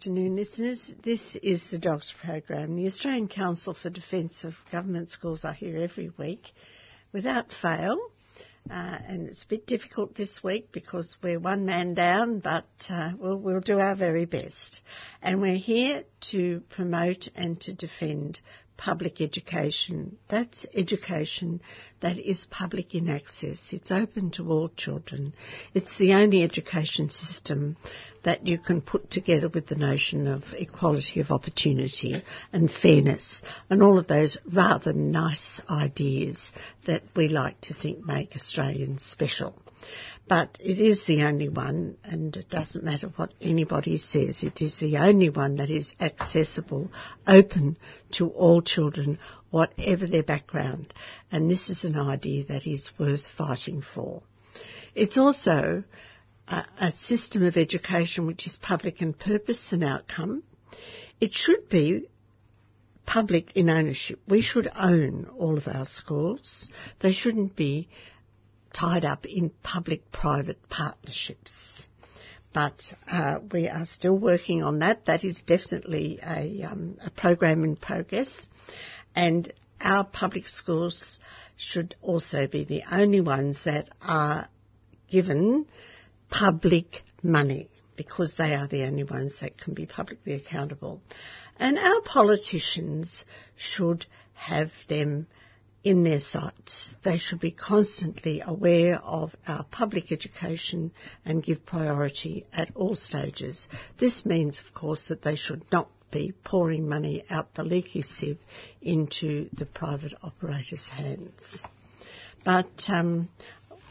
Afternoon, listeners. This is the DOGS program. The Australian Council for Defence of Government Schools are here every week without fail. Uh, and it's a bit difficult this week because we're one man down, but uh, we'll, we'll do our very best. And we're here to promote and to defend public education. That's education that is public in access. It's open to all children. It's the only education system that you can put together with the notion of equality of opportunity and fairness and all of those rather nice ideas that we like to think make Australians special but it is the only one, and it doesn't matter what anybody says, it is the only one that is accessible, open to all children, whatever their background. And this is an idea that is worth fighting for. It's also a, a system of education which is public in purpose and outcome. It should be public in ownership. We should own all of our schools. They shouldn't be tied up in public-private partnerships. But uh, we are still working on that. That is definitely a, um, a program in progress. And our public schools should also be the only ones that are given public money because they are the only ones that can be publicly accountable. And our politicians should have them in their sights. They should be constantly aware of our public education and give priority at all stages. This means, of course, that they should not be pouring money out the leaky sieve into the private operators' hands. But um,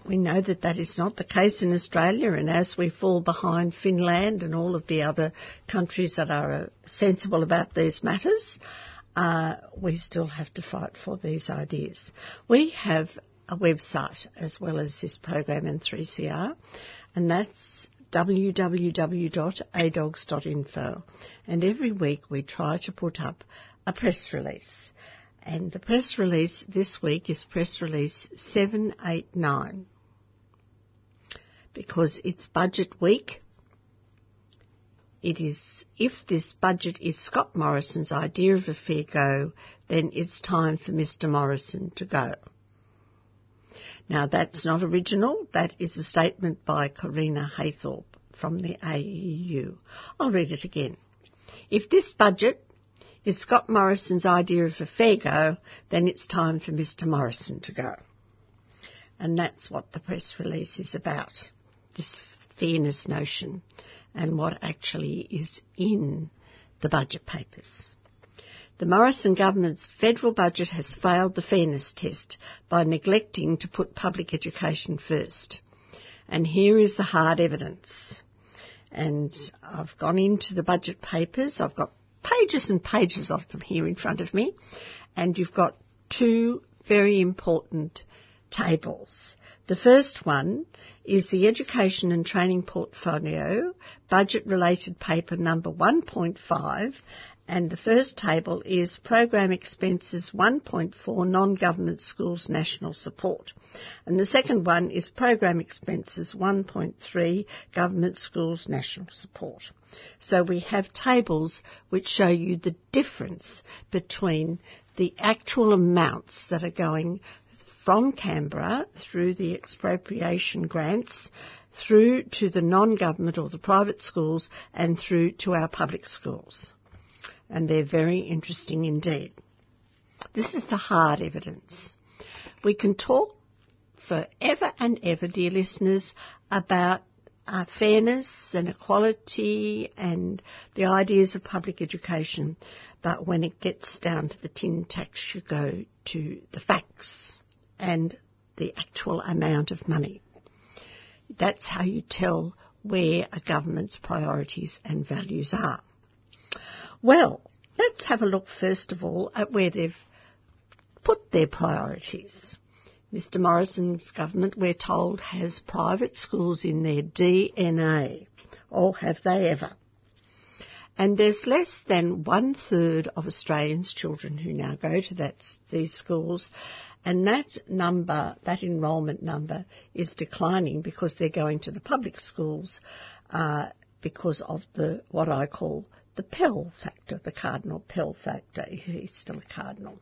we know that that is not the case in Australia, and as we fall behind Finland and all of the other countries that are uh, sensible about these matters, uh, we still have to fight for these ideas. We have a website as well as this program in 3CR, and that's www.adogs.info. And every week we try to put up a press release. And the press release this week is press release 789 because it's budget week it is, if this budget is Scott Morrison's idea of a fair go, then it's time for Mr Morrison to go. Now that's not original, that is a statement by Correna Haythorpe from the AEU. I'll read it again. If this budget is Scott Morrison's idea of a fair go, then it's time for Mr Morrison to go. And that's what the press release is about, this fairness notion and what actually is in the budget papers. The Morrison government's federal budget has failed the fairness test by neglecting to put public education first. And here is the hard evidence. And I've gone into the budget papers. I've got pages and pages of them here in front of me. And you've got two very important tables. The first one is the Education and Training Portfolio Budget Related Paper number 1.5 and the first table is Program Expenses 1.4 Non-Government Schools National Support. And the second one is Program Expenses 1.3 Government Schools National Support. So we have tables which show you the difference between the actual amounts that are going from Canberra through the expropriation grants through to the non-government or the private schools and through to our public schools. And they're very interesting indeed. This is the hard evidence. We can talk forever and ever, dear listeners, about uh, fairness and equality and the ideas of public education, but when it gets down to the tin tacks, you go to the facts and the actual amount of money. That's how you tell where a government's priorities and values are. Well, let's have a look first of all at where they've put their priorities. Mr Morrison's government, we're told, has private schools in their DNA. Or have they ever? And there's less than one third of Australians' children who now go to that, these schools, and that number, that enrolment number, is declining because they're going to the public schools uh, because of the what I call the Pell factor, the Cardinal Pell factor. He's still a cardinal,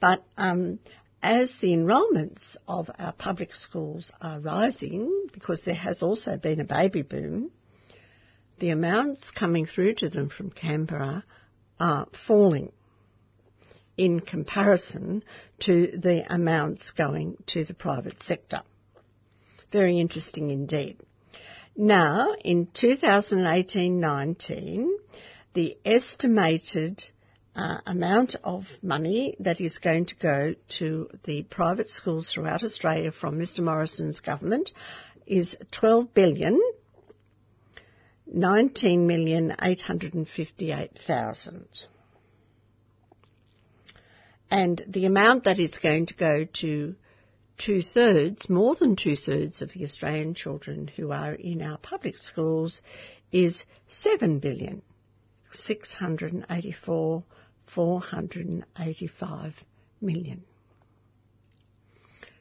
but um, as the enrolments of our public schools are rising, because there has also been a baby boom, the amounts coming through to them from Canberra are falling in comparison to the amounts going to the private sector. Very interesting indeed. Now, in 2018-19, the estimated uh, amount of money that is going to go to the private schools throughout Australia from Mr Morrison's government is 12 billion 19,858,000. And the amount that is going to go to two thirds, more than two thirds of the Australian children who are in our public schools is 7 billion, 684 485 million.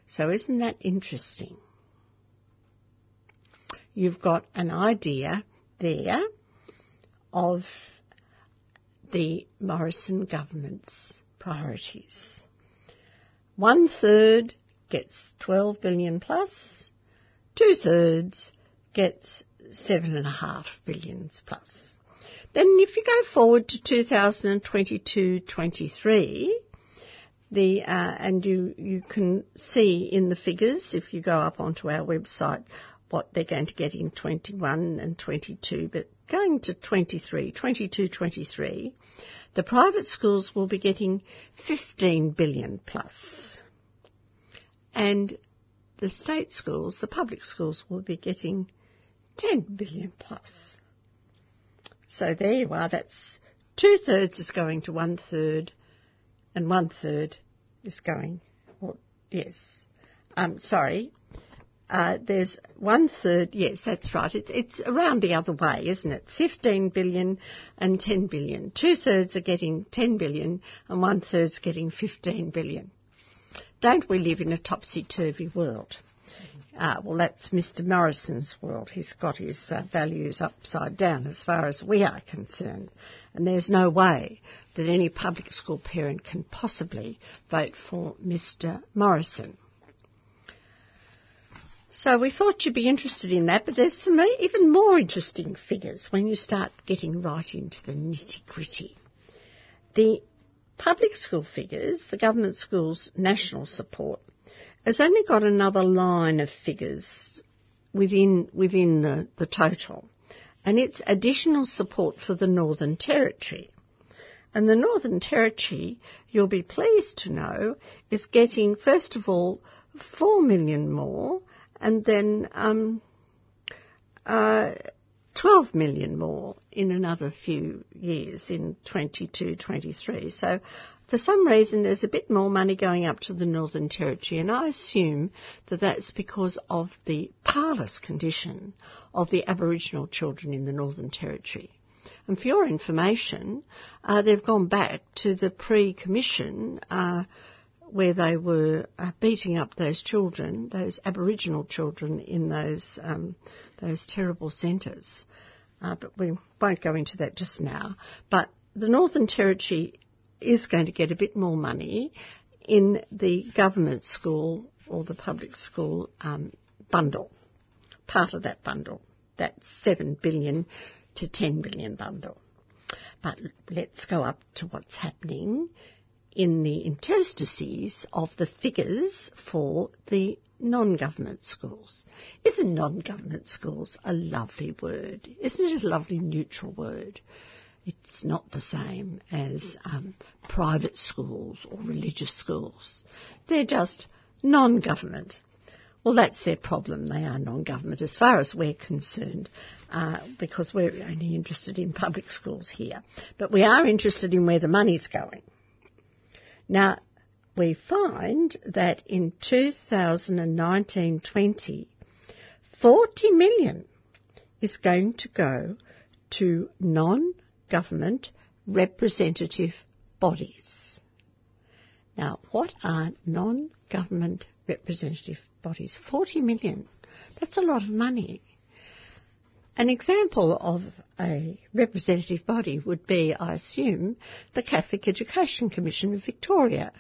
So isn't that interesting? You've got an idea there of the Morrison government's priorities. One third gets 12 billion plus, two thirds gets seven and a half billions plus. Then if you go forward to 2022-23, the uh, and you you can see in the figures if you go up onto our website what they're going to get in 21 and 22, but going to 23, 22, 23, the private schools will be getting 15 billion plus, and the state schools, the public schools, will be getting 10 billion plus. So there you are. That's two thirds is going to one third, and one third is going. Or, yes, um, sorry. Uh, there's one third. Yes, that's right. It, it's around the other way, isn't it? 15 billion and 10 billion. Two thirds are getting 10 billion, and one third's getting 15 billion. Don't we live in a topsy turvy world? Uh, well, that's Mr. Morrison's world. He's got his uh, values upside down as far as we are concerned. And there's no way that any public school parent can possibly vote for Mr. Morrison. So we thought you'd be interested in that, but there's some even more interesting figures when you start getting right into the nitty gritty. The public school figures, the government schools' national support, has only got another line of figures within within the, the total, and it's additional support for the Northern Territory. And the Northern Territory, you'll be pleased to know, is getting first of all four million more, and then um, uh, 12 million more in another few years in 22, 23. So for some reason there's a bit more money going up to the Northern Territory, and I assume that that's because of the parlous condition of the Aboriginal children in the Northern Territory. And for your information, uh, they've gone back to the pre-commission uh, where they were uh, beating up those children, those Aboriginal children in those um, those terrible centres. Uh, but we won't go into that just now. But the Northern Territory is going to get a bit more money in the government school or the public school um, bundle. part of that bundle, that 7 billion to 10 billion bundle. But let's go up to what's happening in the interstices of the figures for the non-government schools. Isn't non-government schools a lovely word? Isn't it a lovely neutral word? It's not the same as um, private schools or religious schools. They're just non-government. Well, that's their problem. They are non-government as far as we're concerned, uh, because we're only interested in public schools here. But we are interested in where the money's going. Now, we find that in 2019-20, 40 million is going to go to non-government representative bodies. Now, what are non-government representative bodies? 40 million. That's a lot of money. An example of a representative body would be, I assume, the Catholic Education Commission of Victoria.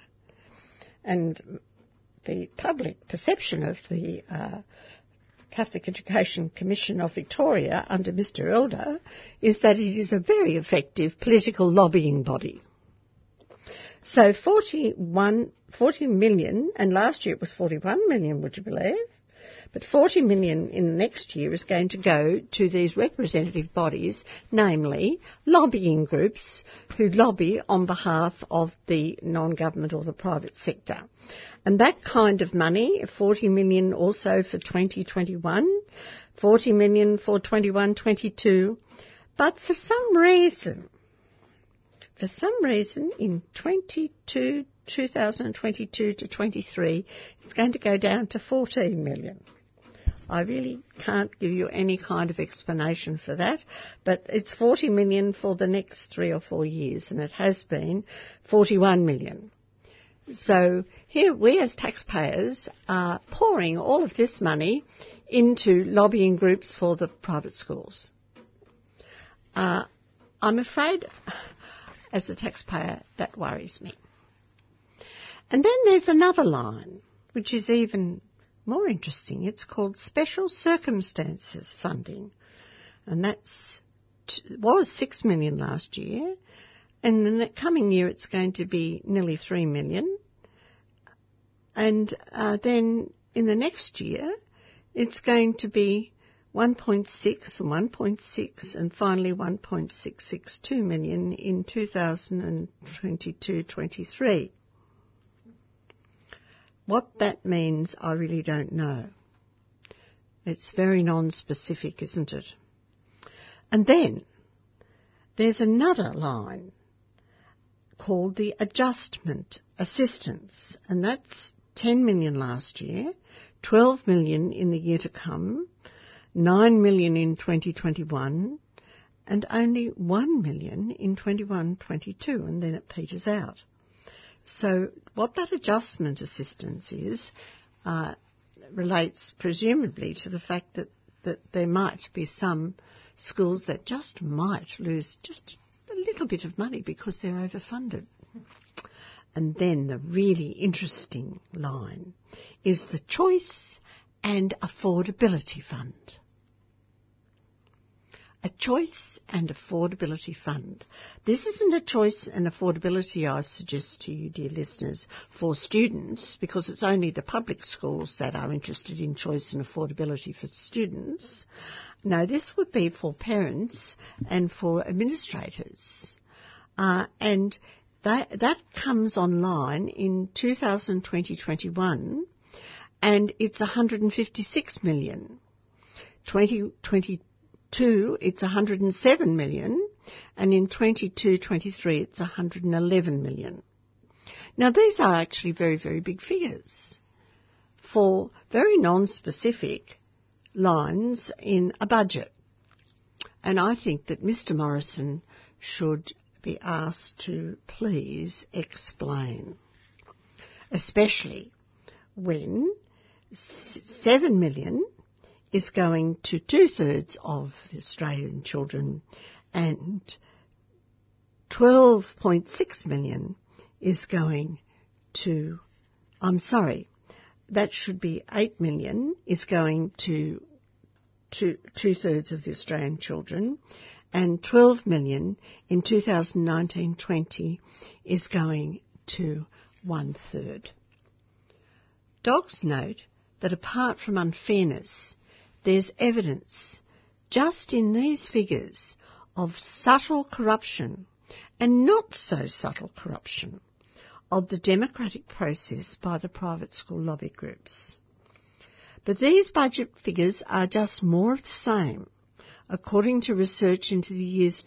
And the public perception of the uh, Catholic Education Commission of Victoria under Mr Elder is that it is a very effective political lobbying body. So 41, 40 million, and last year it was 41 million, would you believe? But 40 million in the next year is going to go to these representative bodies, namely lobbying groups who lobby on behalf of the non-government or the private sector. And that kind of money, 40 million also for 2021, 40 million for 21-22, but for some reason, for some reason in 22 2022 to 23, it's going to go down to 14 million. I really can't give you any kind of explanation for that, but it's 40 million for the next three or four years, and it has been 41 million. So here we as taxpayers are pouring all of this money into lobbying groups for the private schools. Uh, I'm afraid, as a taxpayer, that worries me. And then there's another line, which is even more interesting. It's called Special Circumstances Funding, and that's was six million last year, and in the coming year it's going to be nearly three million, and uh, then in the next year it's going to be 1.6 and 1.6 and finally 1.662 million in 2022-23. What that means, I really don't know. It's very non-specific, isn't it? And then there's another line called the adjustment assistance, and that's 10 million last year, 12 million in the year to come, 9 million in 2021, and only 1 million in 21-22, and then it peters out. So what that adjustment assistance is uh, relates presumably to the fact that, that there might be some schools that just might lose just a little bit of money because they're overfunded. And then the really interesting line is the choice and affordability fund a choice and affordability fund. This isn't a choice and affordability, I suggest to you, dear listeners, for students, because it's only the public schools that are interested in choice and affordability for students. No, this would be for parents and for administrators. Uh, and that, that comes online in 2020-21 and it's 156 million. 2022 two, it's 107 million, and in 22-23 it's 111 million. Now these are actually very, very big figures for very non-specific lines in a budget. And I think that Mr Morrison should be asked to please explain, especially when 7 million is going to two thirds of the Australian children and 12.6 million is going to, I'm sorry, that should be 8 million is going to two, two-thirds of the Australian children, and 12 million in 2019-20 is going to one-third. Dogs note that apart from unfairness, there's evidence just in these figures of subtle corruption and not so subtle corruption of the democratic process by the private school lobby groups. But these budget figures are just more of the same, according to research into the years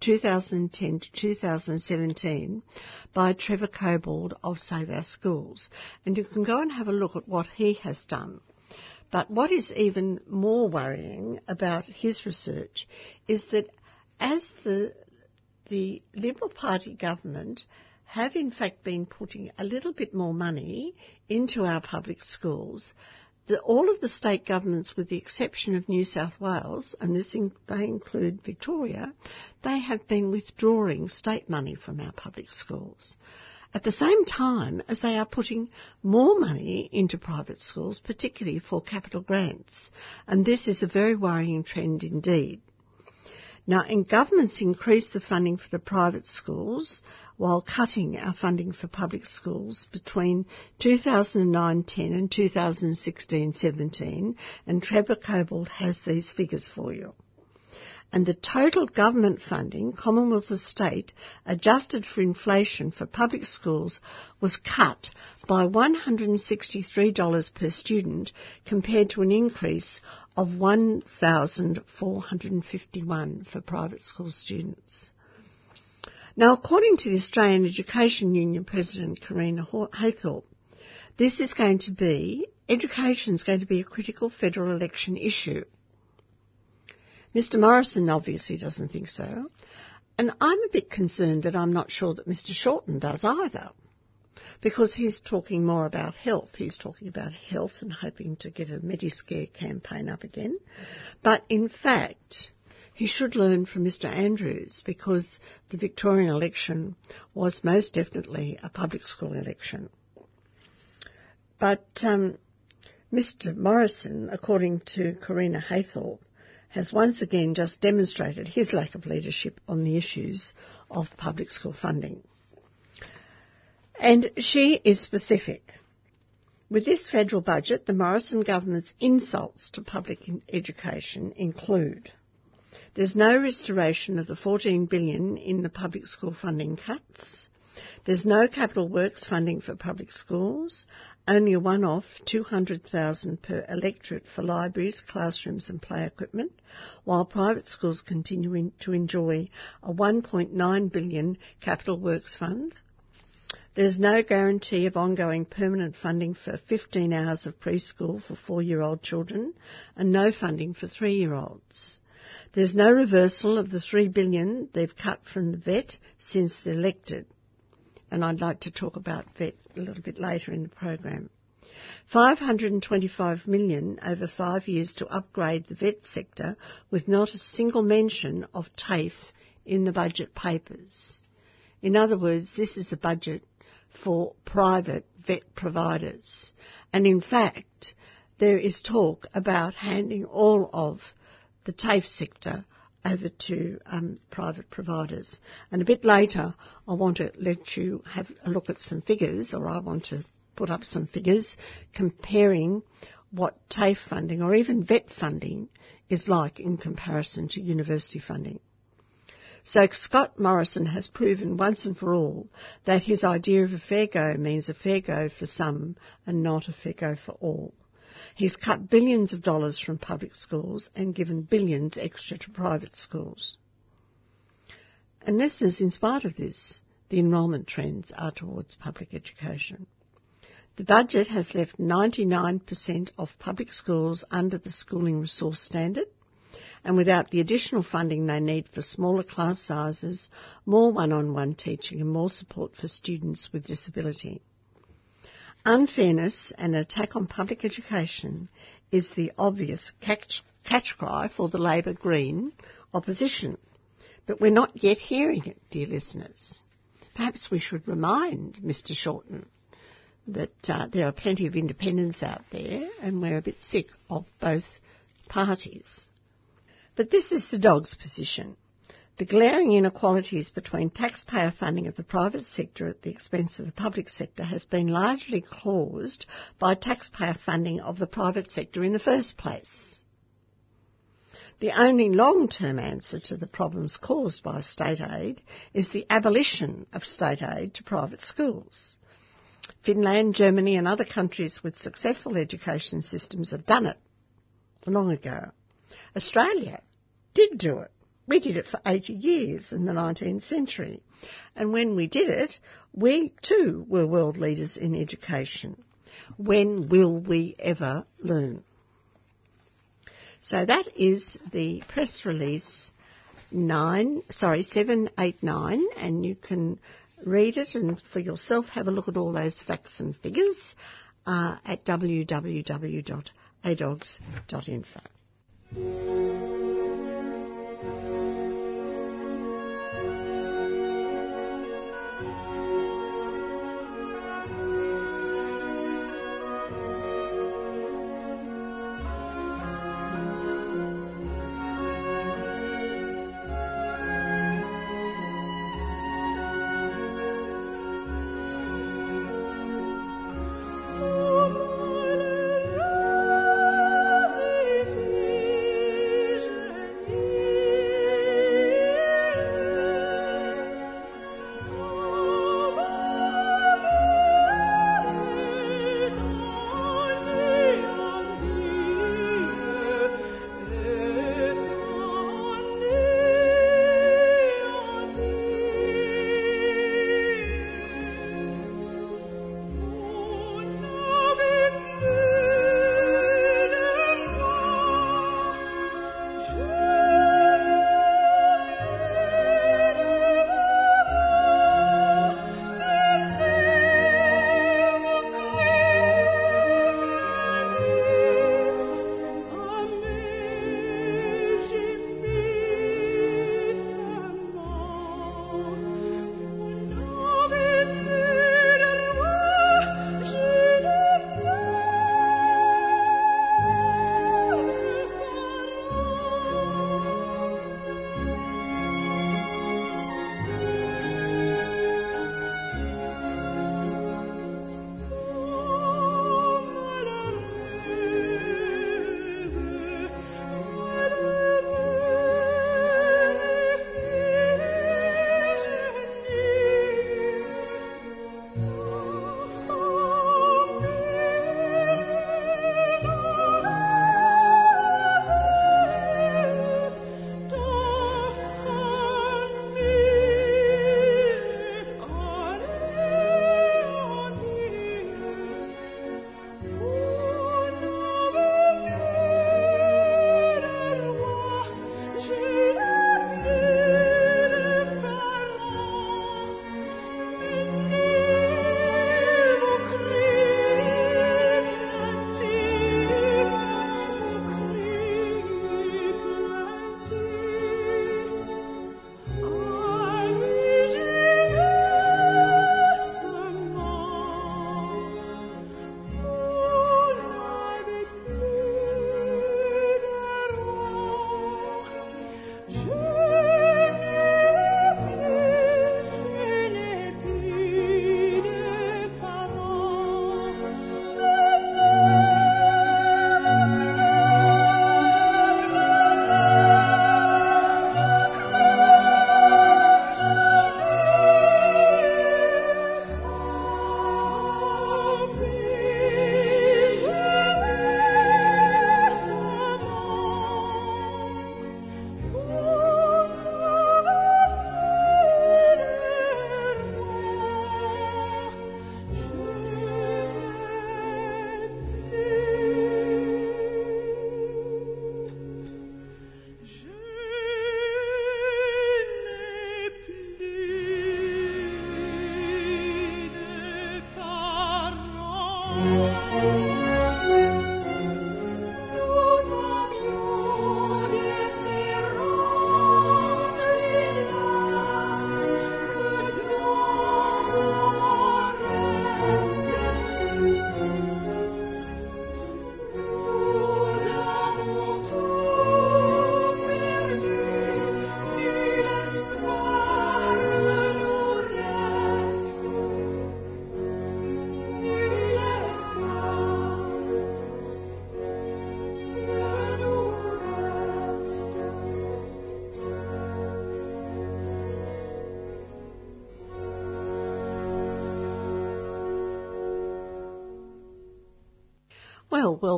2010 to 2017 by Trevor Cobbold of Save Our Schools. And you can go and have a look at what he has done. But what is even more worrying about his research is that as the the Liberal Party government have in fact been putting a little bit more money into our public schools. The, all of the state governments, with the exception of New South Wales, and this in, they include Victoria, they have been withdrawing state money from our public schools. At the same time as they are putting more money into private schools, particularly for capital grants. And this is a very worrying trend indeed. Now, and governments increase the funding for the private schools while cutting our funding for public schools between 2009-10 and 2016-17, and Trevor Cobbold has these figures for you and the total government funding, Commonwealth of State, adjusted for inflation for public schools was cut by $163 per student compared to an increase of 1,451 for private school students. Now, according to the Australian Education Union President Correna Haythorpe, this is going to be, education is going to be a critical federal election issue. Mr. Morrison obviously doesn't think so. And I'm a bit concerned that I'm not sure that Mr. Shorten does either. Because he's talking more about health. He's talking about health and hoping to get a Mediscare campaign up again. But in fact, he should learn from Mr. Andrews because the Victorian election was most definitely a public school election. But um, Mr. Morrison, according to Correna Haythorpe, has once again just demonstrated his lack of leadership on the issues of public school funding. And she is specific. With this federal budget, the Morrison government's insults to public education include there's no restoration of the 14 billion in the public school funding cuts. There's no capital works funding for public schools, only a one-off 200,000 per electorate for libraries, classrooms and play equipment, while private schools continue to enjoy a 1.9 billion capital works fund. There's no guarantee of ongoing permanent funding for 15 hours of preschool for four-year-old children and no funding for three-year-olds. There's no reversal of the 3 billion they've cut from the VET since elected and I'd like to talk about VET a little bit later in the program. 525 million over five years to upgrade the VET sector with not a single mention of TAFE in the budget papers. In other words, this is a budget for private VET providers. And in fact, there is talk about handing all of the TAFE sector over to um, private providers. And a bit later, I want to let you have a look at some figures, or I want to put up some figures comparing what TAFE funding or even VET funding is like in comparison to university funding. So Scott Morrison has proven once and for all that his idea of a fair go means a fair go for some and not a fair go for all. He's cut billions of dollars from public schools and given billions extra to private schools. And listeners, in spite of this, the enrolment trends are towards public education. The budget has left 99% of public schools under the schooling resource standard, and without the additional funding they need for smaller class sizes, more one-on-one teaching and more support for students with disability. Unfairness and an attack on public education is the obvious catch, catch cry for the Labor Green opposition. But we're not yet hearing it, dear listeners. Perhaps we should remind Mr Shorten that uh, there are plenty of independents out there and we're a bit sick of both parties. But this is the dog's position. The glaring inequalities between taxpayer funding of the private sector at the expense of the public sector has been largely caused by taxpayer funding of the private sector in the first place. The only long-term answer to the problems caused by state aid is the abolition of state aid to private schools. Finland, Germany and other countries with successful education systems have done it long ago. Australia did do it. We did it for 80 years in the 19th century. And when we did it, we too were world leaders in education. When will we ever learn? So that is the press release 9, sorry, 789 and you can read it and for yourself have a look at all those facts and figures uh, at www.adogs.info.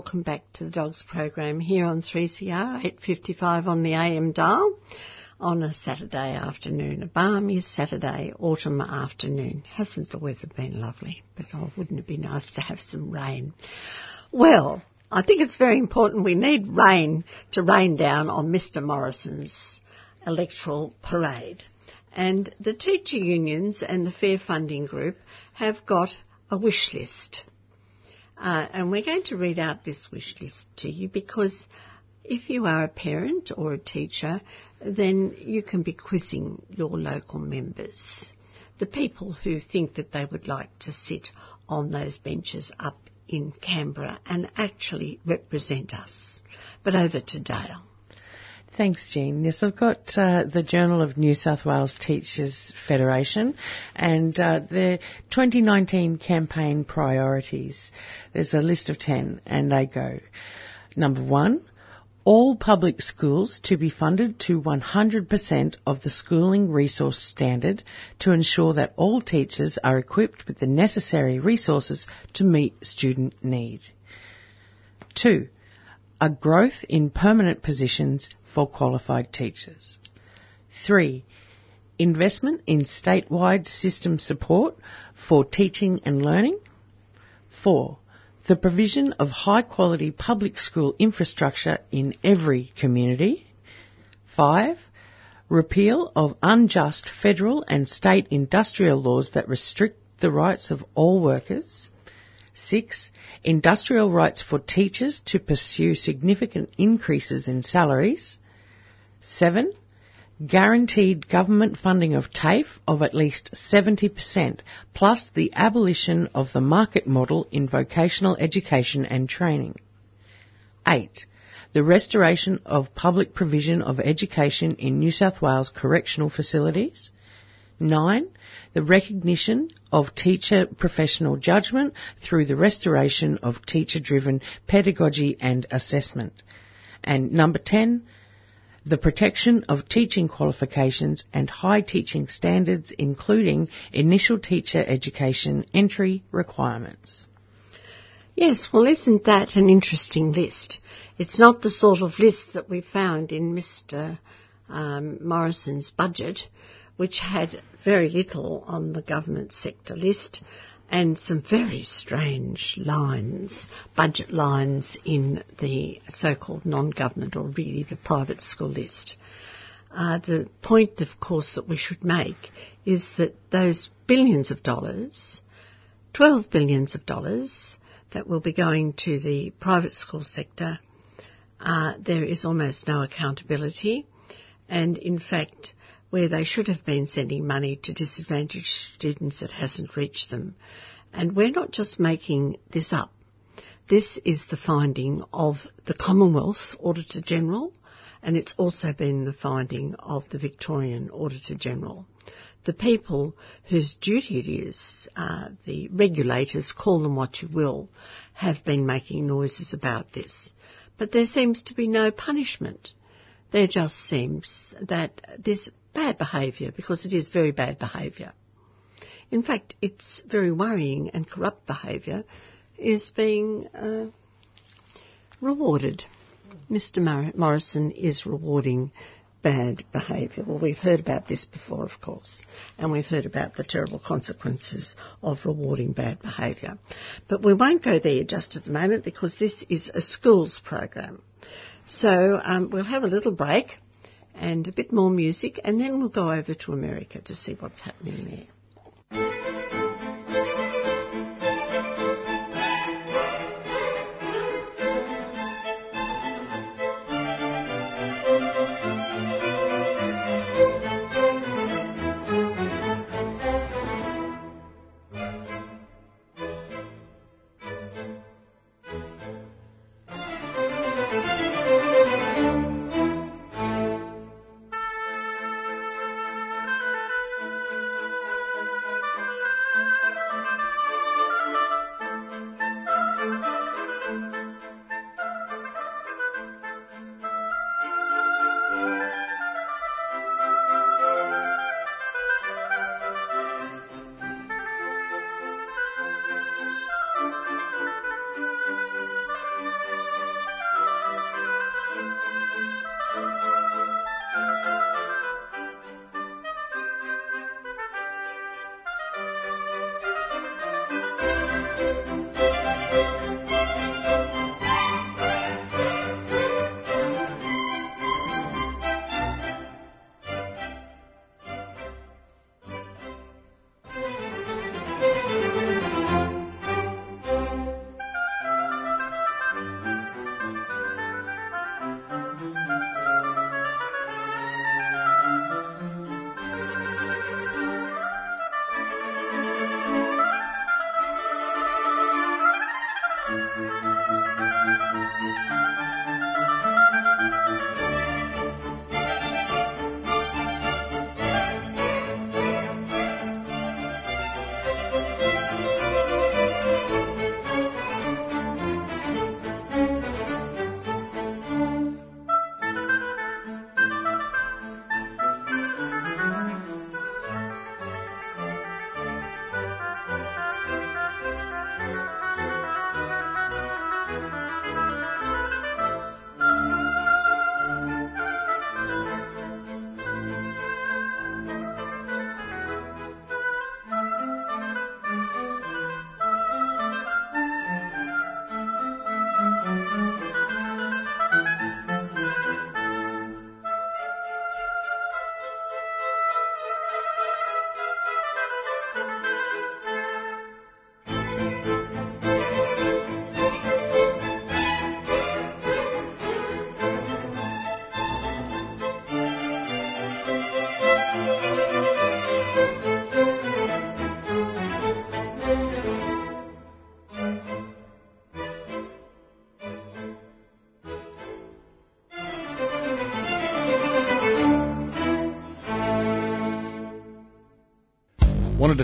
welcome back to the Dogs program here on 3CR 855 on the AM dial on a Saturday afternoon, a balmy Saturday autumn afternoon. Hasn't the weather been lovely? But oh, wouldn't it be nice to have some rain? Well, I think it's very important we need rain to rain down on Mr Morrison's electoral parade. And the teacher unions and the Fair Funding Group have got a wish list. Uh, and we're going to read out this wish list to you because if you are a parent or a teacher, then you can be quizzing your local members, the people who think that they would like to sit on those benches up in Canberra and actually represent us. But over to Dale. Thanks, Jean. Yes, I've got uh, the Journal of New South Wales Teachers Federation and uh, the 2019 campaign priorities. There's a list of 10 and they go. Number one, all public schools to be funded to 100% of the schooling resource standard to ensure that all teachers are equipped with the necessary resources to meet student need. Two, a growth in permanent positions for qualified teachers. Three, investment in statewide system support for teaching and learning. Four, the provision of high quality public school infrastructure in every community. Five, repeal of unjust federal and state industrial laws that restrict the rights of all workers. Six, industrial rights for teachers to pursue significant increases in salaries. Seven, guaranteed government funding of TAFE of at least 70%, plus the abolition of the market model in vocational education and training. 8. The restoration of public provision of education in New South Wales correctional facilities. 9. The recognition of teacher professional judgment through the restoration of teacher driven pedagogy and assessment. And number 10 the protection of teaching qualifications and high teaching standards, including initial teacher education entry requirements. Yes, well, isn't that an interesting list? It's not the sort of list that we found in Mr. Um, Morrison's budget, which had very little on the government sector list and some very strange lines, budget lines in the so-called non-government or really the private school list. Uh, the point, of course, that we should make is that those billions of dollars, 12 billions of dollars that will be going to the private school sector, uh, there is almost no accountability. And in fact, where they should have been sending money to disadvantaged students, it hasn't reached them. And we're not just making this up. This is the finding of the Commonwealth Auditor General, and it's also been the finding of the Victorian Auditor General. The people whose duty it is, uh, the regulators, call them what you will, have been making noises about this. But there seems to be no punishment. There just seems that this bad behaviour, because it is very bad behaviour, in fact, it's very worrying and corrupt behaviour is being uh, rewarded. Mr. Morrison is rewarding bad behaviour. Well, we've heard about this before, of course, and we've heard about the terrible consequences of rewarding bad behaviour. But we won't go there just at the moment because this is a schools program. So um, we'll have a little break and a bit more music, and then we'll go over to America to see what's happening there.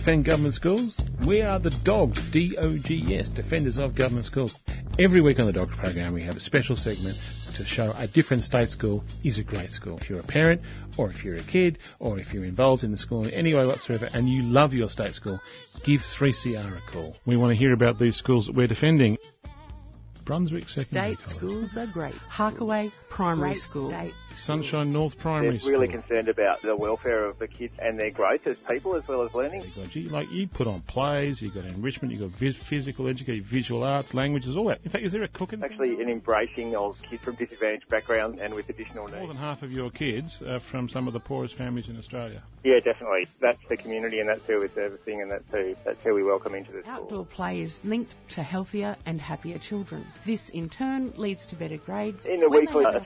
Defend government schools? We are the Dogs, D-O-G-S, Defenders of Government Schools. Every week on the Dogs program we have a special segment to show a different state school is a great school. If you're a parent, or if you're a kid, or if you're involved in the school in any way whatsoever and you love your state school, give 3CR a call. We want to hear about these schools that we're defending. Brunswick Secondary State College. schools are great. Harkaway Primary Great School. state. Sunshine North Primary They're really School. concerned about the welfare of the kids and their growth as people as well as learning. You got, like you put on plays, you got enrichment, you got vis- physical education, visual arts, languages, all that. In fact, is there a cooking? Actually, an embracing of kids from disadvantaged backgrounds and with additional needs. More than half of your kids are from some of the poorest families in Australia. Yeah, definitely. That's the community and that's who we're servicing and that's who, that's who we welcome into the school. Outdoor play is linked to healthier and happier children. This, in turn, leads to better grades. In the weekly they have-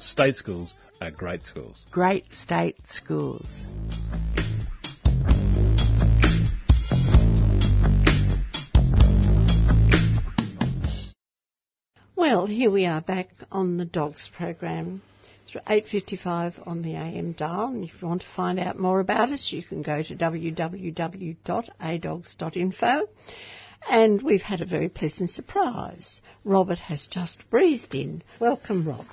State schools are great schools. Great state schools. Well, here we are back on the Dogs program. It's 8.55 on the AM dial, and if you want to find out more about us, you can go to www.adogs.info. And we've had a very pleasant surprise. Robert has just breezed in. Welcome, Rob.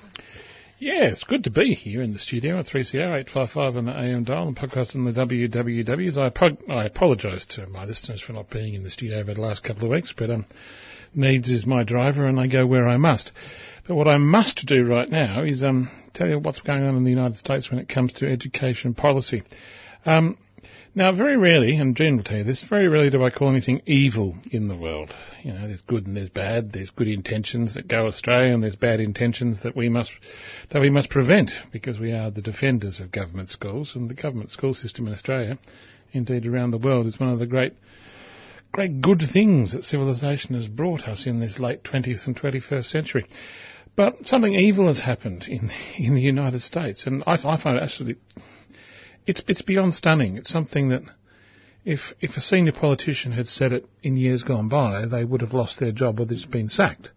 Yeah, it's good to be here in the studio at 3CR 855 on the AM dial and podcast on the WWWs. I, I apologise to my listeners for not being in the studio over the last couple of weeks, but um, needs is my driver and I go where I must. But what I must do right now is um, tell you what's going on in the United States when it comes to education policy. Um, now, very rarely, and Jean will tell you this, very rarely do I call anything evil in the world. You know, there's good and there's bad. There's good intentions that go astray, and there's bad intentions that we must that we must prevent because we are the defenders of government schools, and the government school system in Australia, indeed around the world, is one of the great great good things that civilization has brought us in this late 20th and 21st century. But something evil has happened in in the United States, and I, I find it absolutely it's it's beyond stunning. It's something that if if a senior politician had said it in years gone by, they would have lost their job or they'd been sacked.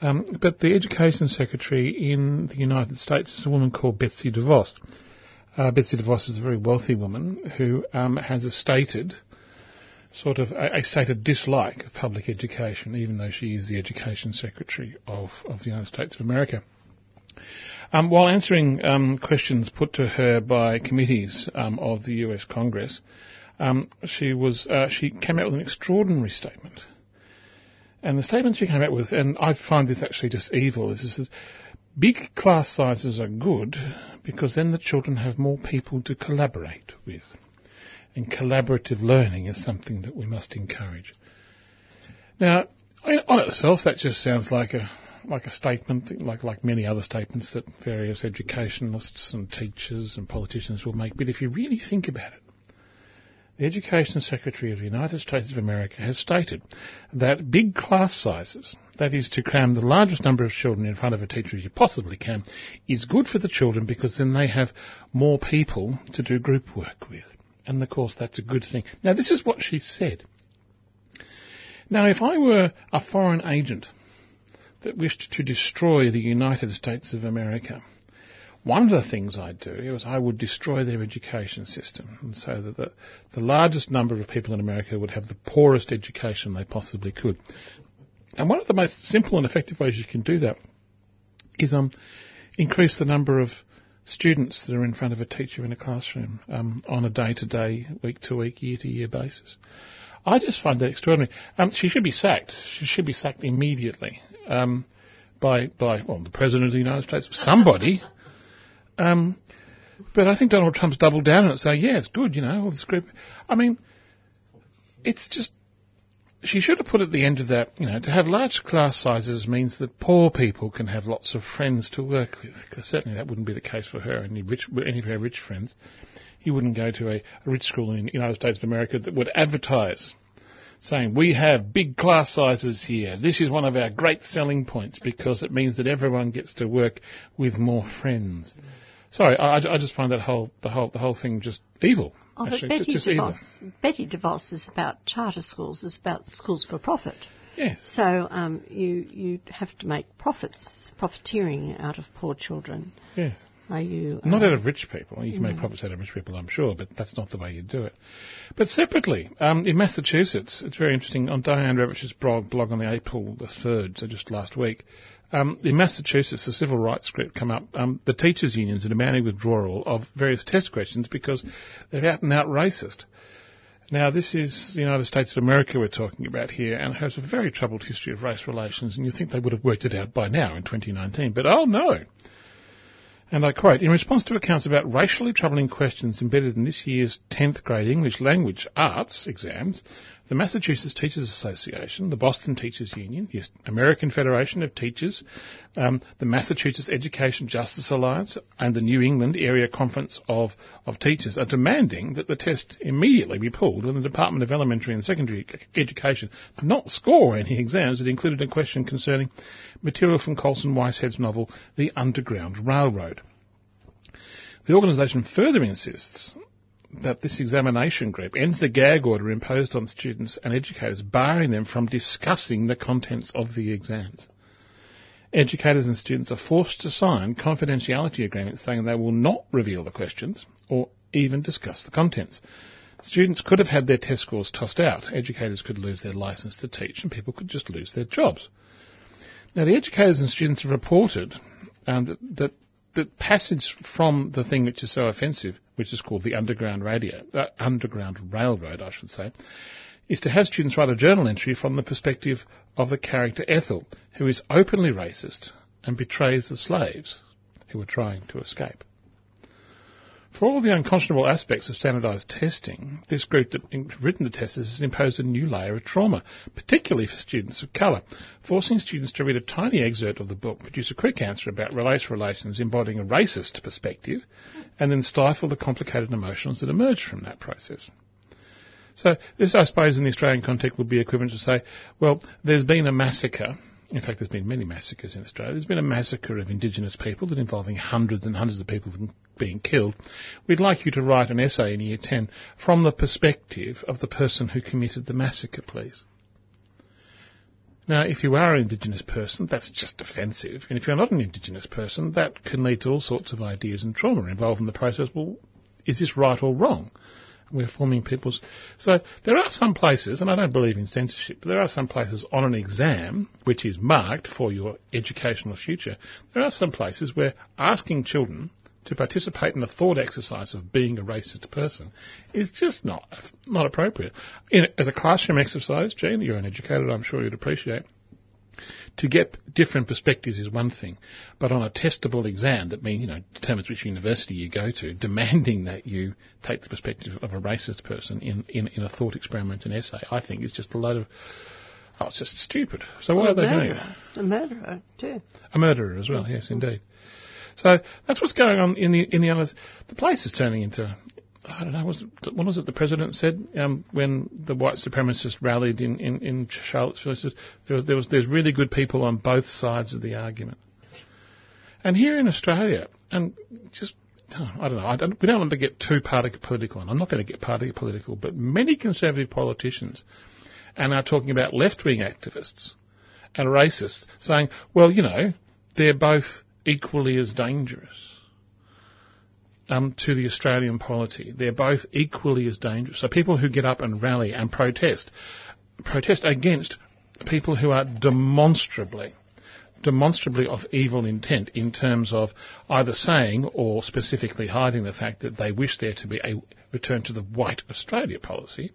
Um, but the education secretary in the United States is a woman called Betsy DeVos. Uh, Betsy DeVos is a very wealthy woman who um, has a stated sort of a, a stated dislike of public education, even though she is the education secretary of, of the United States of America. Um, while answering um, questions put to her by committees um, of the U.S. Congress, um, she was uh, she came out with an extraordinary statement. And the statement she came out with, and I find this actually just evil, is this: is big class sizes are good because then the children have more people to collaborate with, and collaborative learning is something that we must encourage. Now, on itself, that just sounds like a like a statement, like like many other statements that various educationalists and teachers and politicians will make. But if you really think about it, the Education Secretary of the United States of America has stated that big class sizes, that is to cram the largest number of children in front of a teacher as you possibly can, is good for the children because then they have more people to do group work with. And of course that's a good thing. Now this is what she said. Now if I were a foreign agent that wished to destroy the United States of America, one of the things I'd do is I would destroy their education system, and so that the, the largest number of people in America would have the poorest education they possibly could. And one of the most simple and effective ways you can do that is um, increase the number of students that are in front of a teacher in a classroom um, on a day-to-day, week-to-week, year-to-year basis. I just find that extraordinary. Um, she should be sacked. She should be sacked immediately um, by by well the president of the United States, somebody. Um, But I think Donald Trump's doubled down on it, saying, yeah, it's good, you know, all this group. I mean, it's just, she should have put at the end of that, you know, to have large class sizes means that poor people can have lots of friends to work with, because certainly that wouldn't be the case for her, any, rich, any of her rich friends. You wouldn't go to a, a rich school in the United States of America that would advertise saying, we have big class sizes here. This is one of our great selling points because it means that everyone gets to work with more friends. Sorry, I, I just find that whole the whole the whole thing just evil. Oh, but actually, Betty just evil. DeVos, Betty DeVos is about charter schools. It's about schools for profit. Yes. So um, you you have to make profits, profiteering out of poor children. Yes. Are you Not um, out of rich people. You can make profits out of rich people, I'm sure, but that's not the way you do it. But separately, um, in Massachusetts, it's very interesting. On Diane Ravitch's blog, blog on the April the 3rd, so just last week, um, in Massachusetts, the civil rights group come up. Um, the teachers' unions are demanding withdrawal of various test questions because they're out and out racist. Now, this is the United States of America we're talking about here, and has a very troubled history of race relations, and you think they would have worked it out by now in 2019. But oh no! And I quote, in response to accounts about racially troubling questions embedded in this year's 10th grade English language arts exams, the Massachusetts Teachers Association, the Boston Teachers Union, the American Federation of Teachers, um, the Massachusetts Education Justice Alliance, and the New England Area Conference of, of Teachers are demanding that the test immediately be pulled and the Department of Elementary and Secondary Education not score any exams that included a question concerning material from Colson Whitehead's novel The Underground Railroad. The organisation further insists that this examination group ends the gag order imposed on students and educators, barring them from discussing the contents of the exams. Educators and students are forced to sign confidentiality agreements saying they will not reveal the questions or even discuss the contents. Students could have had their test scores tossed out, educators could lose their licence to teach, and people could just lose their jobs. Now, the educators and students have reported um, that, that the passage from the thing which is so offensive, which is called the Underground Radio, uh, Underground Railroad, I should say, is to have students write a journal entry from the perspective of the character Ethel, who is openly racist and betrays the slaves who are trying to escape. For all the unconscionable aspects of standardised testing, this group that written the test has imposed a new layer of trauma, particularly for students of colour, forcing students to read a tiny excerpt of the book, produce a quick answer about race relations embodying a racist perspective, and then stifle the complicated emotions that emerge from that process. So this, I suppose, in the Australian context would be equivalent to say, well, there's been a massacre in fact, there's been many massacres in Australia. There's been a massacre of Indigenous people that involving hundreds and hundreds of people being killed. We'd like you to write an essay in Year 10 from the perspective of the person who committed the massacre, please. Now, if you are an Indigenous person, that's just offensive. And if you're not an Indigenous person, that can lead to all sorts of ideas and trauma involved in the process. Well, is this right or wrong? We're forming people's. So there are some places, and I don't believe in censorship, but there are some places on an exam which is marked for your educational future. There are some places where asking children to participate in the thought exercise of being a racist person is just not not appropriate. In, as a classroom exercise, Jean, you're an educator, I'm sure you'd appreciate to get different perspectives is one thing, but on a testable exam that means, you know, determines which university you go to, demanding that you take the perspective of a racist person in, in, in a thought experiment and essay, I think is just a load of, oh, it's just stupid. So why Well, are they doing it? A murderer, too. A murderer as well, yes, indeed. So that's what's going on in the in the others. The place is turning into I don't know. Was was it the president said um, when the white supremacists rallied in, in, in Charlottesville? He said there was, there was there's really good people on both sides of the argument. And here in Australia, and just I don't know. I don't, we don't want to get too party political, and I'm not going to get party political, but many conservative politicians and are talking about left wing activists and racists saying, well, you know, they're both equally as dangerous um, to the Australian polity. They're both equally as dangerous. So people who get up and rally and protest, protest against people who are demonstrably, demonstrably of evil intent in terms of either saying or specifically hiding the fact that they wish there to be a return to the white Australia policy.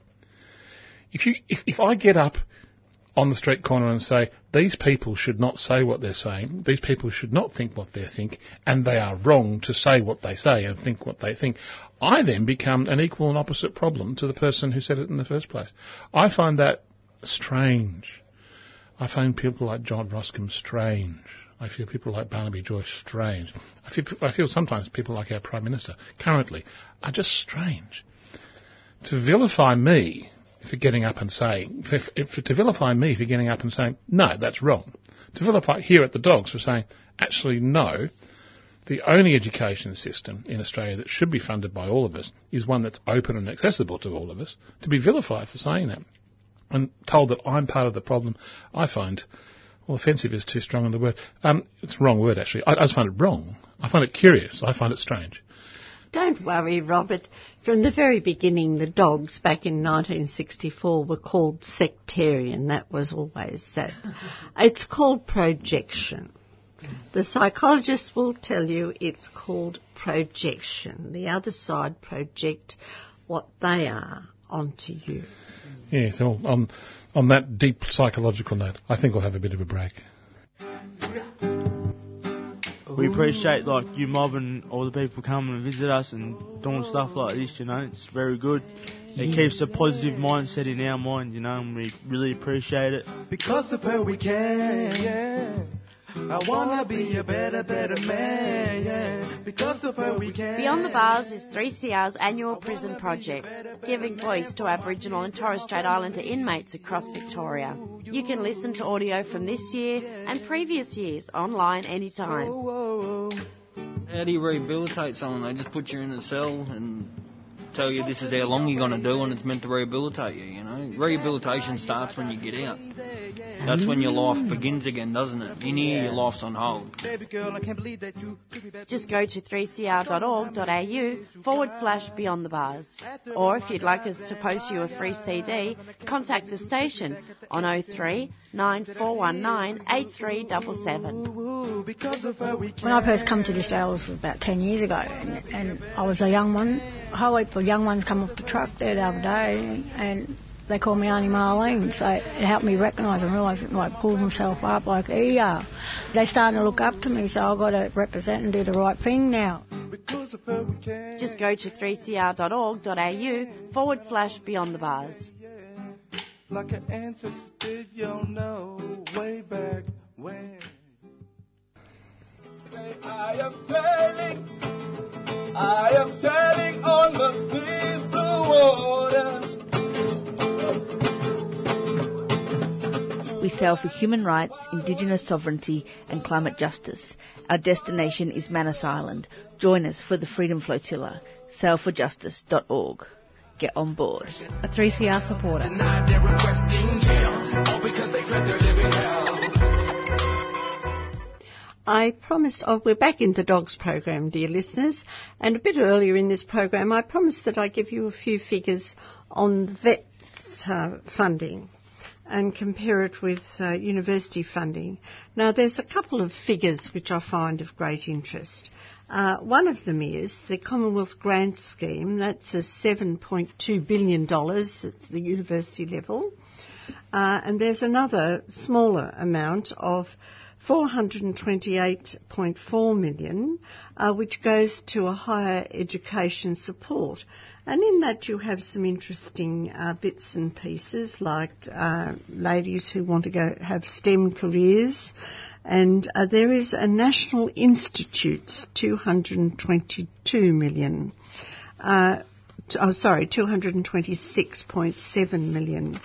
If you, if, if I get up on the street corner and say, these people should not say what they're saying, these people should not think what they think, and they are wrong to say what they say and think what they think, I then become an equal and opposite problem to the person who said it in the first place. I find that strange. I find people like John Roskam strange. I feel people like Barnaby Joyce strange. I feel, I feel sometimes people like our Prime Minister currently are just strange. To vilify me for getting up and saying, for, for, to vilify me for getting up and saying, no, that's wrong. To vilify here at the Dogs for saying, actually, no, the only education system in Australia that should be funded by all of us is one that's open and accessible to all of us. To be vilified for saying that and told that I'm part of the problem, I find, well, offensive is too strong the word. Um, it's the wrong word, actually. I, I just find it wrong. I find it curious. I find it strange. Don't worry, Robert. From the very beginning, the dogs back in 1964 were called sectarian. That was always that. It's called projection. The psychologists will tell you it's called projection. The other side project what they are onto you. Yes, well, on, on that deep psychological note, I think we'll have a bit of a break. We appreciate like you mob and all the people coming and visit us and doing stuff like this. You know, it's very good. It keeps a positive mindset in our mind, you know, and we really appreciate it. Because of her we can, yeah. I wanna be a better, better man, yeah. Because of her we can. Beyond the Bars is 3CR's annual prison project, giving voice to Aboriginal and Torres Strait Islander inmates across Victoria. You can listen to audio from this year and previous years online anytime. How do you rehabilitate someone? They just put you in a cell and tell you this is how long you're going to do and it's meant to rehabilitate you, you know. Rehabilitation starts when you get out. That's when your life begins again, doesn't it? In here, your life's on hold. Just go to 3cr.org.au forward slash beyond the bars. Or if you'd like us to post you a free CD, contact the station on 03 9419 8377. When I first come to this jail was about 10 years ago and, and I was a young one. A whole heap of young ones come off the truck there the other day and they call me Auntie Marlene, so it helped me recognise and realise and like pull myself up like, yeah, they starting to look up to me, so I've got to represent and do the right thing now. Just go to 3cr.org.au forward slash beyond the bars. Like an ancestor did, you know, way back when. I am sailing, I am sailing on the sea's blue water. Sail for human rights, Indigenous sovereignty, and climate justice. Our destination is Manus Island. Join us for the Freedom Flotilla. Sailforjustice.org. Get on board. A 3CR supporter. I promised, oh, we're back in the dogs program, dear listeners, and a bit earlier in this program, I promised that I'd give you a few figures on VET uh, funding and compare it with uh, university funding. Now, there's a couple of figures which I find of great interest. Uh, one of them is the Commonwealth Grant Scheme. That's a $7.2 billion at the university level. Uh, and there's another smaller amount of 428.4 million, uh, which goes to a higher education support. And in that you have some interesting uh, bits and pieces like uh, ladies who want to go have STEM careers. And uh, there is a National Institute's 222 million. Uh, oh, sorry, 226.7 million.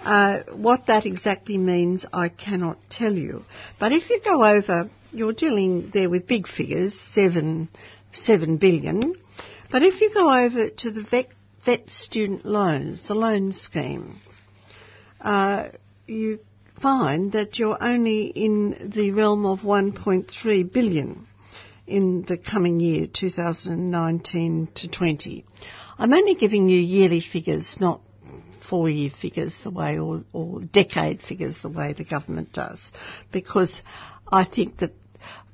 Uh, what that exactly means, I cannot tell you. But if you go over, you're dealing there with big figures, seven, seven billion. But if you go over to the VET, VET student loans, the loan scheme, uh, you find that you're only in the realm of 1.3 billion in the coming year, 2019 to 20. I'm only giving you yearly figures, not four year figures the way or, or decade figures the way the government does because I think that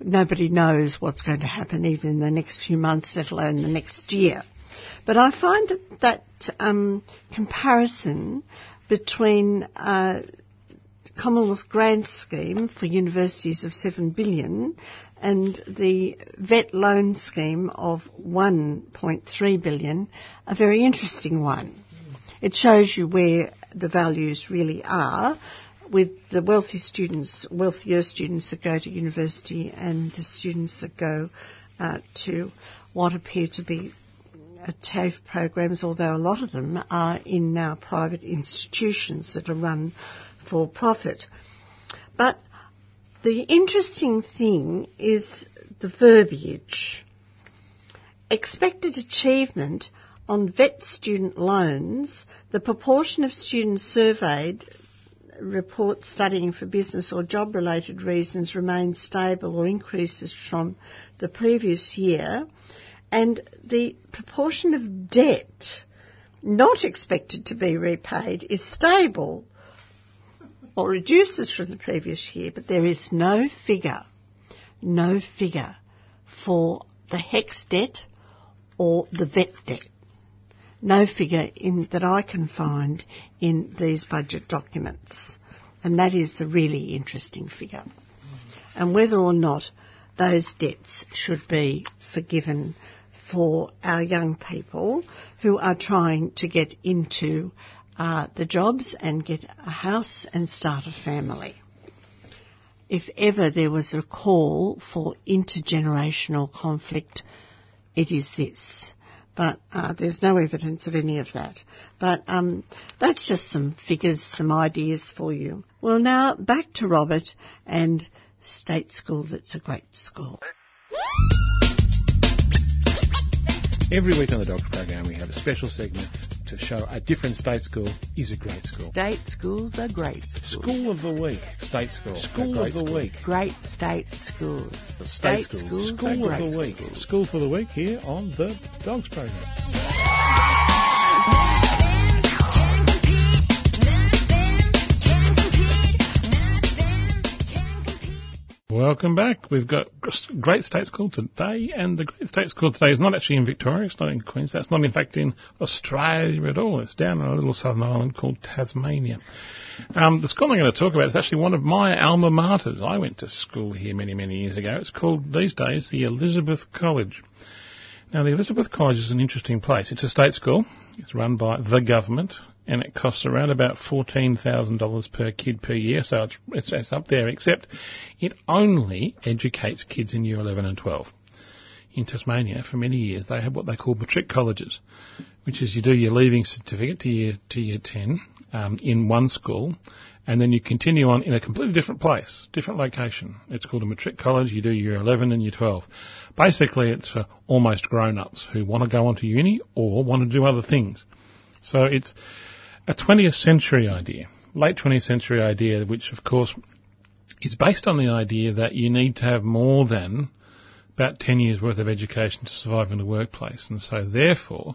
nobody knows what's going to happen even in the next few months, let alone the next year. But I find that that um, comparison between uh, Commonwealth grant scheme for universities of 7 billion and the VET loan scheme of 1.3 billion, a very interesting one. It shows you where the values really are with the wealthy students, wealthier students that go to university and the students that go uh, to what appear to be TAFE programs, although a lot of them are in now private institutions that are run for profit. But the interesting thing is the verbiage. Expected achievement on VET student loans, the proportion of students surveyed report studying for business or job related reasons remain stable or increases from the previous year, and the proportion of debt not expected to be repaid is stable or reduces from the previous year, but there is no figure, no figure for the HECS debt or the VET debt. No figure in, that I can find in these budget documents. And that is the really interesting figure. And whether or not those debts should be forgiven for our young people who are trying to get into uh, the jobs and get a house and start a family. If ever there was a call for intergenerational conflict, it is this. But uh, there's no evidence of any of that. But um, that's just some figures, some ideas for you. Well, now back to Robert and State School. That's a great school. Every week on the Doctor program, we have a special segment to show a different state school is a great school. State schools are great schools. School of the week, state school. School of great the school. week. Great state schools. State, State schools. schools School of the week. schools. School for the week here on the Dogs program. Welcome back. We've got Great State School today, and the Great State School today is not actually in Victoria, it's not in Queensland, it's not in fact in Australia at all. It's down on a little southern island called Tasmania. Um, the school I'm going to talk about is actually one of my alma maters. I went to school here many, many years ago. It's called these days the Elizabeth College. Now, the Elizabeth College is an interesting place. It's a state school. It's run by the government, and it costs around about $14,000 per kid per year, so it's, it's, it's up there, except it only educates kids in year 11 and 12. In Tasmania, for many years, they have what they call matric colleges, which is you do your leaving certificate to year, to year 10 um, in one school, and then you continue on in a completely different place, different location. It's called a matric college. You do year 11 and year 12. Basically, it's for almost grown-ups who want to go on to uni or want to do other things. So it's a 20th century idea, late 20th century idea, which of course is based on the idea that you need to have more than about 10 years worth of education to survive in the workplace. And so therefore,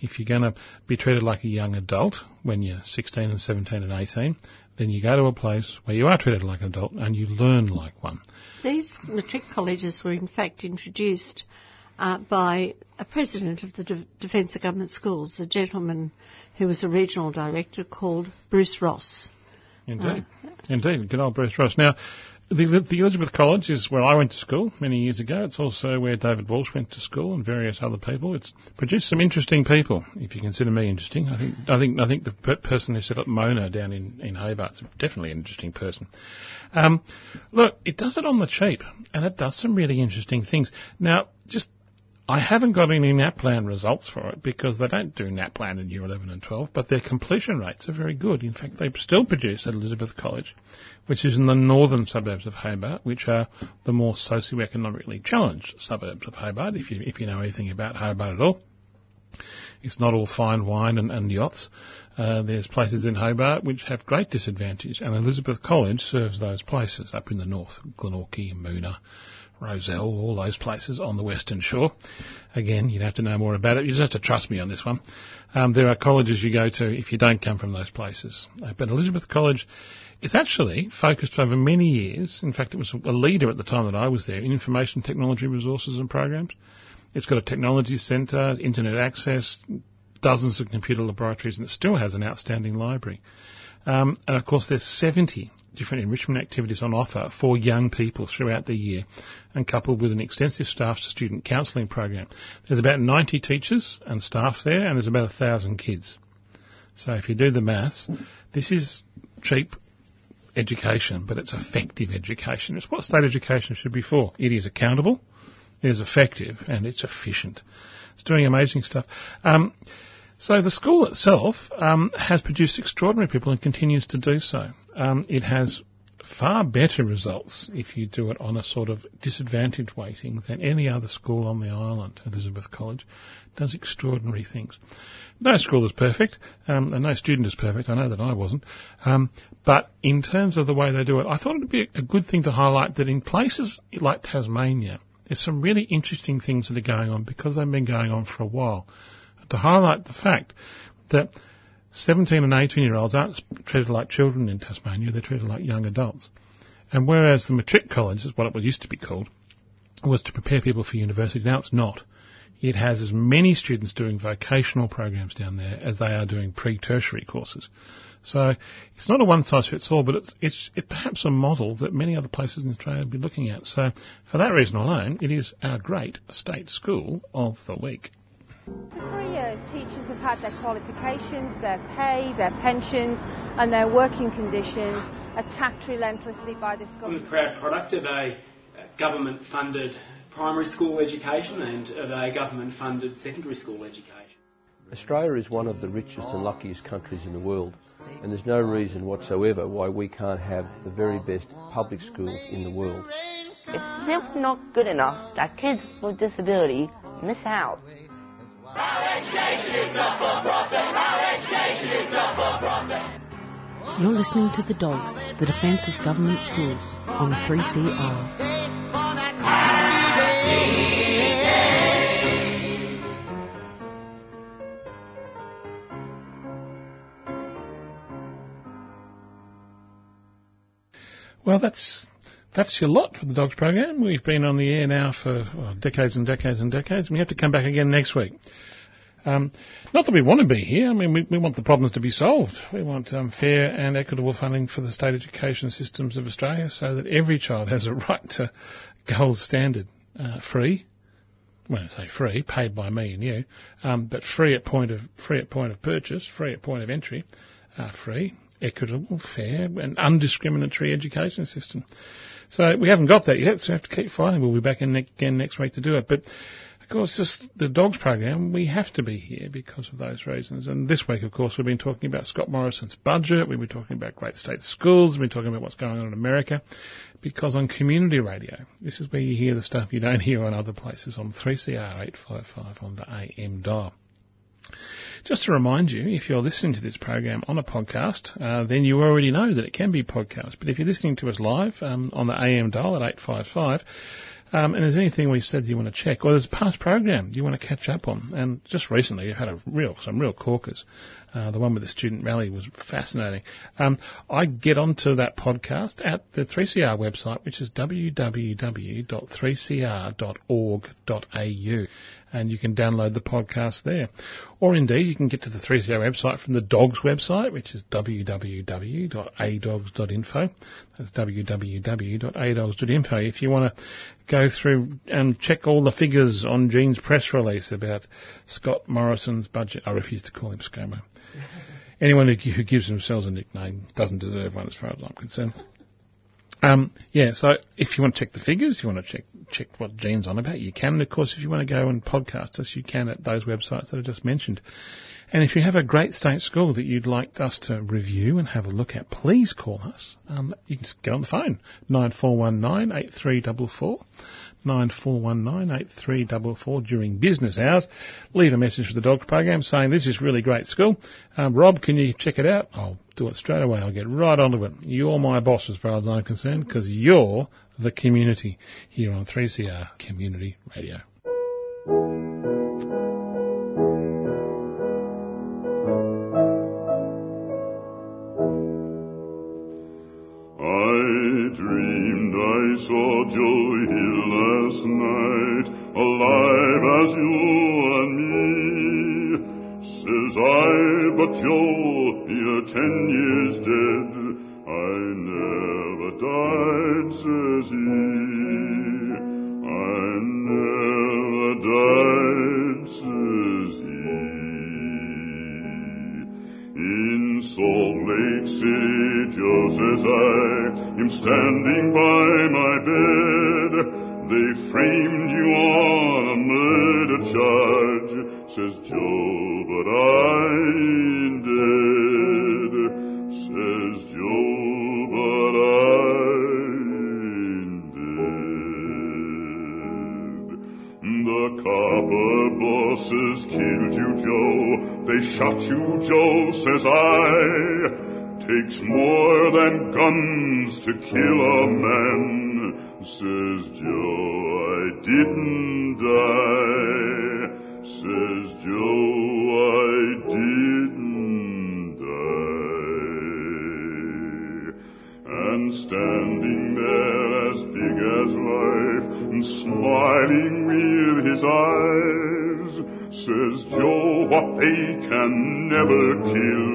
if you're going to be treated like a young adult when you're 16 and 17 and 18, then you go to a place where you are treated like an adult and you learn like one. These matric colleges were in fact introduced uh, by a president of the De- Defence of Government Schools, a gentleman who was a regional director called Bruce Ross. Indeed. Indeed. Good old Bruce Ross. Now, the, the Elizabeth College is where I went to school many years ago. It's also where David Walsh went to school and various other people. It's produced some interesting people, if you consider me interesting. I think I think I think the per- person who set up Mona down in in Hobart's definitely an interesting person. Um, look, it does it on the cheap, and it does some really interesting things. Now, just I haven't got any NAPLAN results for it because they don't do NAPLAN in year 11 and 12, but their completion rates are very good. In fact, they still produce at Elizabeth College, which is in the northern suburbs of Hobart, which are the more socioeconomically challenged suburbs of Hobart, if you, if you know anything about Hobart at all. It's not all fine wine and, and yachts. Uh, there's places in Hobart which have great disadvantage, and Elizabeth College serves those places up in the north, Glenorchy, and Moonah, Roselle, all those places on the western shore. Again, you'd have to know more about it. You just have to trust me on this one. Um, there are colleges you go to if you don't come from those places. Uh, but Elizabeth College is actually focused over many years. In fact, it was a leader at the time that I was there in information technology resources and programs. It's got a technology centre, internet access, dozens of computer laboratories, and it still has an outstanding library. Um, and of course, there's 70 different enrichment activities on offer for young people throughout the year and coupled with an extensive staff to student counselling program. There's about 90 teachers and staff there and there's about 1,000 kids. So if you do the maths, this is cheap education, but it's effective education. It's what state education should be for. It is accountable, it is effective, and it's efficient. It's doing amazing stuff. Um, so the school itself um, has produced extraordinary people and continues to do so. Um, it has far better results if you do it on a sort of disadvantaged weighting than any other school on the island. Elizabeth College does extraordinary things. No school is perfect, um, and no student is perfect. I know that I wasn't. Um, but in terms of the way they do it, I thought it would be a good thing to highlight that in places like Tasmania, there's some really interesting things that are going on because they've been going on for a while. To highlight the fact that 17 and 18 year olds aren't treated like children in Tasmania, they're treated like young adults. And whereas the matric college is what it used to be called, was to prepare people for university, now it's not. It has as many students doing vocational programs down there as they are doing pre-tertiary courses. So it's not a one size fits all, but it's, it's it perhaps a model that many other places in Australia will be looking at. So for that reason alone, it is our great state school of the week. For three years, teachers have had their qualifications, their pay, their pensions, and their working conditions attacked relentlessly by this government. I'm a proud product of a uh, government funded primary school education and of a government funded secondary school education. Australia is one of the richest and luckiest countries in the world, and there's no reason whatsoever why we can't have the very best public schools in the world. It's simply not good enough that kids with disability miss out. You're listening to The Dogs, the defence of government schools on 3CR. Well, that's that's your lot for the Dogs program. We've been on the air now for well, decades and decades and decades, and we have to come back again next week. Um, not that we want to be here. I mean, we, we want the problems to be solved. We want um, fair and equitable funding for the state education systems of Australia, so that every child has a right to gold standard, uh, free. Well, I say free, paid by me and you, um, but free at point of free at point of purchase, free at point of entry, uh, free, equitable, fair, and undiscriminatory education system. So we haven't got that yet, so we have to keep fighting. We'll be back in ne- again next week to do it. But of course, just the dogs program, we have to be here because of those reasons. And this week, of course, we've been talking about Scott Morrison's budget. We've been talking about great state schools. We've been talking about what's going on in America. Because on community radio, this is where you hear the stuff you don't hear on other places on 3CR 855 on the AM dial. Just to remind you, if you're listening to this program on a podcast, uh, then you already know that it can be podcast. But if you're listening to us live um, on the AM dial at 855, um, and there's anything we've said you want to check, or there's a past program you want to catch up on, and just recently you've had a real, some real corkers. Uh, the one with the student rally was fascinating. Um, I get onto that podcast at the 3CR website, which is www.3cr.org.au and you can download the podcast there. Or indeed, you can get to the 3CR website from the DOGS website, which is www.adogs.info. That's www.adogs.info. If you want to go through and check all the figures on Jean's press release about Scott Morrison's budget, I refuse to call him ScoMo. Anyone who, who gives themselves a nickname doesn't deserve one as far as I'm concerned. Um, yeah, so if you want to check the figures, you want to check check what Jean's on about, you can. And of course, if you want to go and podcast us, you can at those websites that I just mentioned. And if you have a great state school that you'd like us to review and have a look at, please call us. Um, you can just get on the phone, 9419 8344. 94198344 during business hours. Leave a message for the dog program saying this is really great school. Um, Rob, can you check it out? I'll do it straight away. I'll get right onto it. You're my boss as far as I'm concerned because you're the community here on 3CR Community Radio. I dreamed I saw Joe Hill this night, alive as you and me. Says I, but you're ten years dead. I never died, says he. I never died, says he. In Salt Lake City, just as I am standing by my bed. They framed you on a murder charge, says Joe, but I ain't dead. Says Joe, but I ain't dead. The copper bosses killed you, Joe. They shot you, Joe, says I. Takes more than guns to kill a man, says Joe. I didn't die, says Joe. I didn't die. And standing there as big as life, and smiling with his eyes, says Joe, what they can never kill